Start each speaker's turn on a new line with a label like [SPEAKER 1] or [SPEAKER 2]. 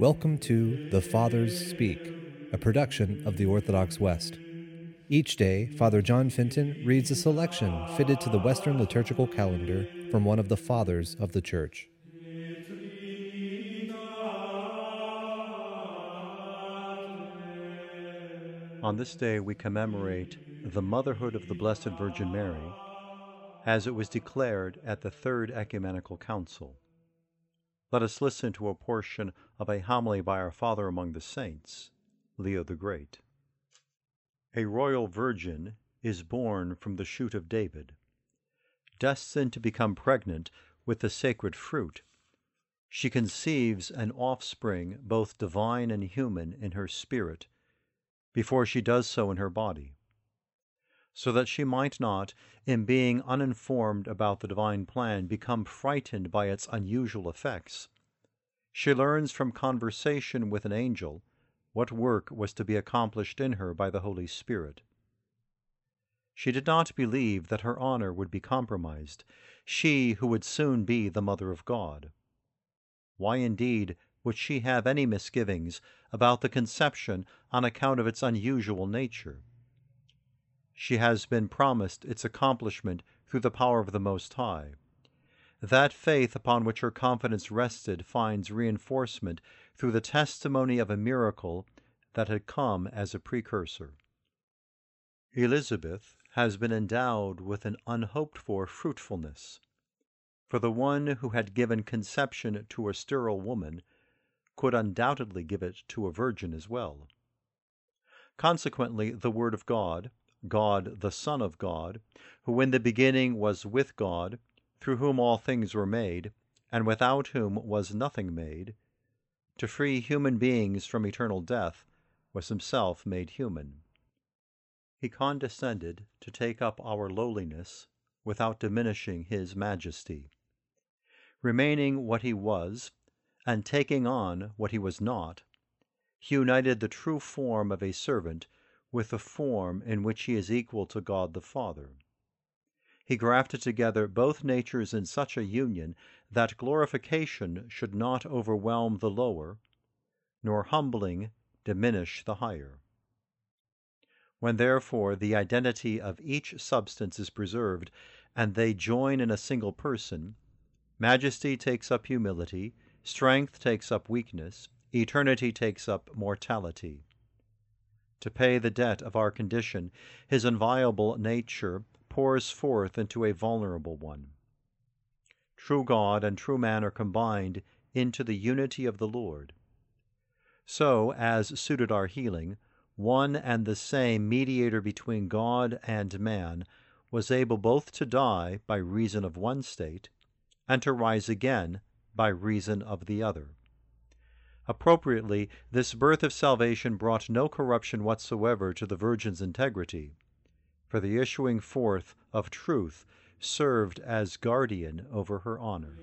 [SPEAKER 1] Welcome to The Fathers Speak, a production of the Orthodox West. Each day, Father John Fenton reads a selection fitted to the Western liturgical calendar from one of the Fathers of the Church.
[SPEAKER 2] On this day, we commemorate the motherhood of the Blessed Virgin Mary as it was declared at the Third Ecumenical Council. Let us listen to a portion of a homily by our Father among the Saints, Leo the Great. A royal virgin is born from the shoot of David. Destined to become pregnant with the sacred fruit, she conceives an offspring both divine and human in her spirit before she does so in her body, so that she might not, in being uninformed about the divine plan, become frightened by its unusual effects. She learns from conversation with an angel what work was to be accomplished in her by the Holy Spirit. She did not believe that her honor would be compromised, she who would soon be the Mother of God. Why indeed would she have any misgivings about the conception on account of its unusual nature? She has been promised its accomplishment through the power of the Most High. That faith upon which her confidence rested finds reinforcement through the testimony of a miracle that had come as a precursor. Elizabeth has been endowed with an unhoped for fruitfulness. For the one who had given conception to a sterile woman could undoubtedly give it to a virgin as well. Consequently, the Word of God, God the Son of God, who in the beginning was with God, through whom all things were made, and without whom was nothing made, to free human beings from eternal death, was himself made human. He condescended to take up our lowliness without diminishing his majesty. Remaining what he was, and taking on what he was not, he united the true form of a servant with the form in which he is equal to God the Father. He grafted together both natures in such a union that glorification should not overwhelm the lower, nor humbling diminish the higher. When therefore the identity of each substance is preserved, and they join in a single person, majesty takes up humility, Strength takes up weakness, eternity takes up mortality. To pay the debt of our condition, his inviolable nature pours forth into a vulnerable one. True God and true man are combined into the unity of the Lord. So, as suited our healing, one and the same mediator between God and man was able both to die by reason of one state and to rise again by reason of the other. Appropriately, this birth of salvation brought no corruption whatsoever to the Virgin's integrity, for the issuing forth of truth served as guardian over her honor.